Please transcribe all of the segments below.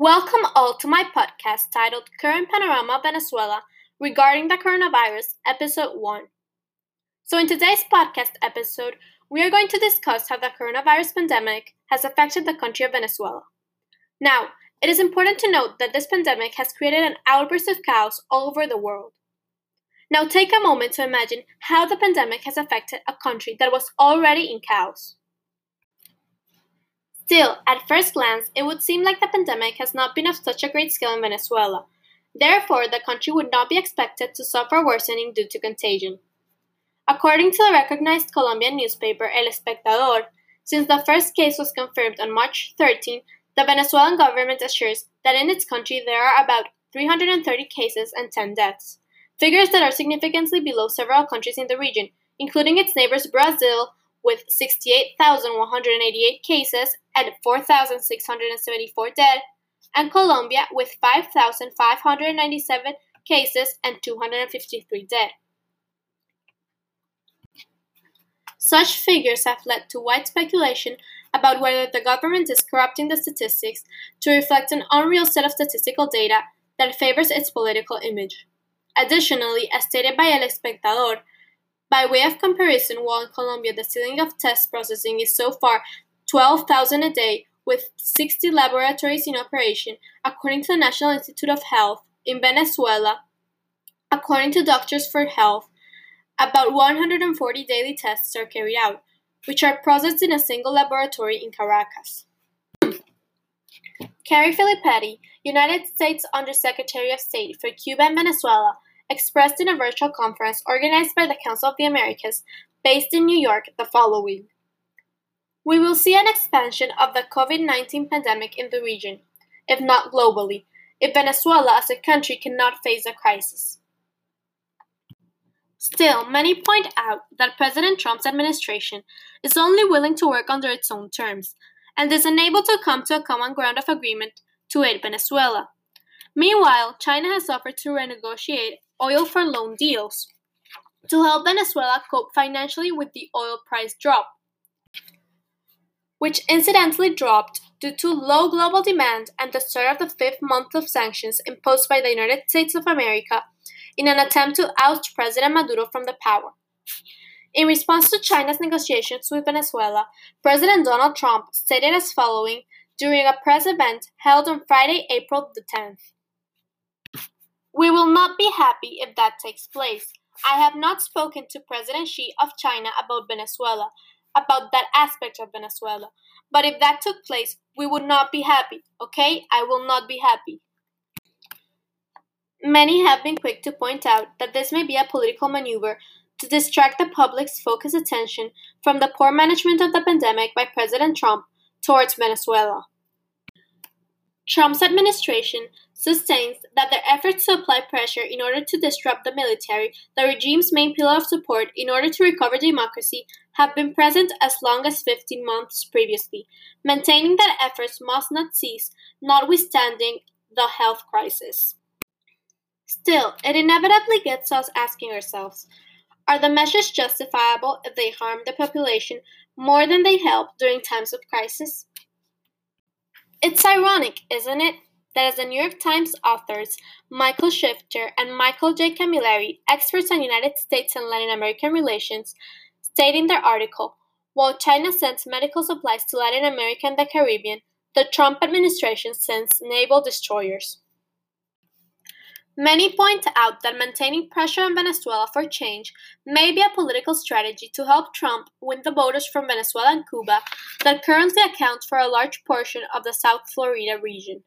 Welcome all to my podcast titled Current Panorama Venezuela regarding the coronavirus, episode 1. So, in today's podcast episode, we are going to discuss how the coronavirus pandemic has affected the country of Venezuela. Now, it is important to note that this pandemic has created an outburst of chaos all over the world. Now, take a moment to imagine how the pandemic has affected a country that was already in chaos. Still, at first glance, it would seem like the pandemic has not been of such a great scale in Venezuela. Therefore, the country would not be expected to suffer worsening due to contagion. According to the recognized Colombian newspaper El Espectador, since the first case was confirmed on March 13, the Venezuelan government assures that in its country there are about 330 cases and 10 deaths, figures that are significantly below several countries in the region, including its neighbors Brazil, with 68,188 cases and 4,674 dead, and Colombia with 5,597 cases and 253 dead. Such figures have led to wide speculation about whether the government is corrupting the statistics to reflect an unreal set of statistical data that favors its political image. Additionally, as stated by El Espectador, by way of comparison, while in Colombia the ceiling of test processing is so far 12,000 a day, with 60 laboratories in operation, according to the National Institute of Health, in Venezuela, according to Doctors for Health, about 140 daily tests are carried out, which are processed in a single laboratory in Caracas. Carrie Filippetti, United States Undersecretary of State for Cuba and Venezuela, expressed in a virtual conference organized by the Council of the Americas based in New York the following We will see an expansion of the COVID 19 pandemic in the region, if not globally, if Venezuela as a country cannot face the crisis. Still, many point out that President Trump's administration is only willing to work under its own terms and is unable to come to a common ground of agreement to aid Venezuela. Meanwhile, China has offered to renegotiate oil for loan deals to help Venezuela cope financially with the oil price drop, which incidentally dropped due to low global demand and the start of the fifth month of sanctions imposed by the United States of America in an attempt to oust President Maduro from the power. In response to China's negotiations with Venezuela, President Donald Trump stated as following during a press event held on Friday, April the 10th. We will not be happy if that takes place. I have not spoken to President Xi of China about Venezuela, about that aspect of Venezuela. But if that took place, we would not be happy, okay? I will not be happy. Many have been quick to point out that this may be a political maneuver to distract the public's focused attention from the poor management of the pandemic by President Trump towards Venezuela. Trump's administration sustains that their efforts to apply pressure in order to disrupt the military, the regime's main pillar of support in order to recover democracy, have been present as long as 15 months previously, maintaining that efforts must not cease, notwithstanding the health crisis. Still, it inevitably gets us asking ourselves are the measures justifiable if they harm the population more than they help during times of crisis? It's ironic, isn't it, that as the New York Times authors Michael Shifter and Michael J. Camilleri, experts on United States and Latin American relations, state in their article, while China sends medical supplies to Latin America and the Caribbean, the Trump administration sends naval destroyers. Many point out that maintaining pressure on Venezuela for change may be a political strategy to help Trump win the voters from Venezuela and Cuba that currently account for a large portion of the South Florida region.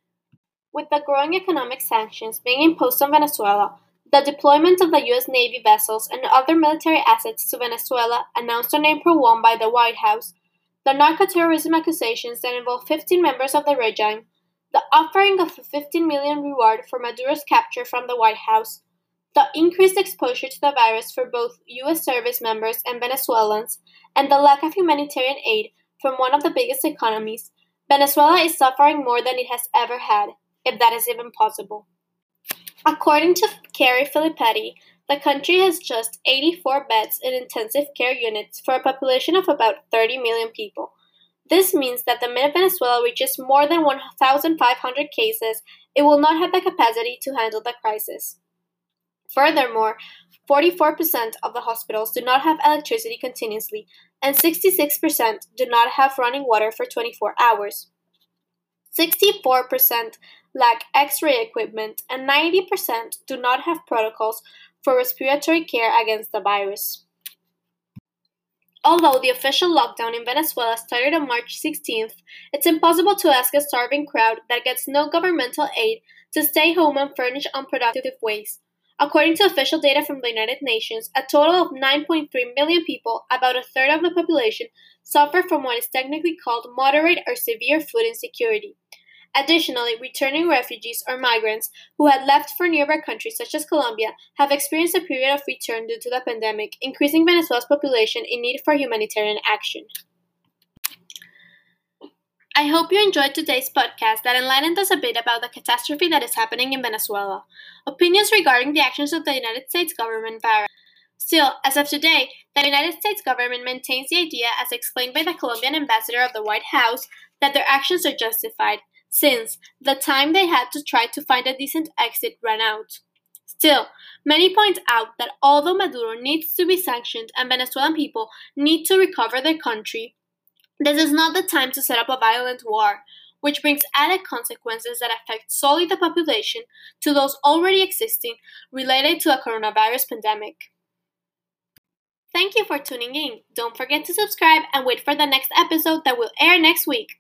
With the growing economic sanctions being imposed on Venezuela, the deployment of the U.S. Navy vessels and other military assets to Venezuela announced on April 1 by the White House, the narco-terrorism accusations that involve 15 members of the regime the offering of a 15 million reward for Maduro's capture from the White House, the increased exposure to the virus for both U.S. service members and Venezuelans, and the lack of humanitarian aid from one of the biggest economies, Venezuela is suffering more than it has ever had, if that is even possible. According to Carrie Filippetti, the country has just 84 beds in intensive care units for a population of about 30 million people. This means that the minute Venezuela reaches more than 1,500 cases, it will not have the capacity to handle the crisis. Furthermore, 44% of the hospitals do not have electricity continuously, and 66% do not have running water for 24 hours. 64% lack x ray equipment, and 90% do not have protocols for respiratory care against the virus. Although the official lockdown in Venezuela started on March 16th, it's impossible to ask a starving crowd that gets no governmental aid to stay home and furnish unproductive waste. According to official data from the United Nations, a total of 9.3 million people, about a third of the population, suffer from what is technically called moderate or severe food insecurity. Additionally, returning refugees or migrants who had left for nearby countries such as Colombia have experienced a period of return due to the pandemic, increasing Venezuela's population in need for humanitarian action. I hope you enjoyed today's podcast that enlightened us a bit about the catastrophe that is happening in Venezuela. Opinions regarding the actions of the United States government vary. Still, as of today, the United States government maintains the idea, as explained by the Colombian ambassador of the White House, that their actions are justified since the time they had to try to find a decent exit ran out. Still, many point out that although Maduro needs to be sanctioned and Venezuelan people need to recover their country, this is not the time to set up a violent war, which brings added consequences that affect solely the population to those already existing related to a coronavirus pandemic. Thank you for tuning in. Don't forget to subscribe and wait for the next episode that will air next week.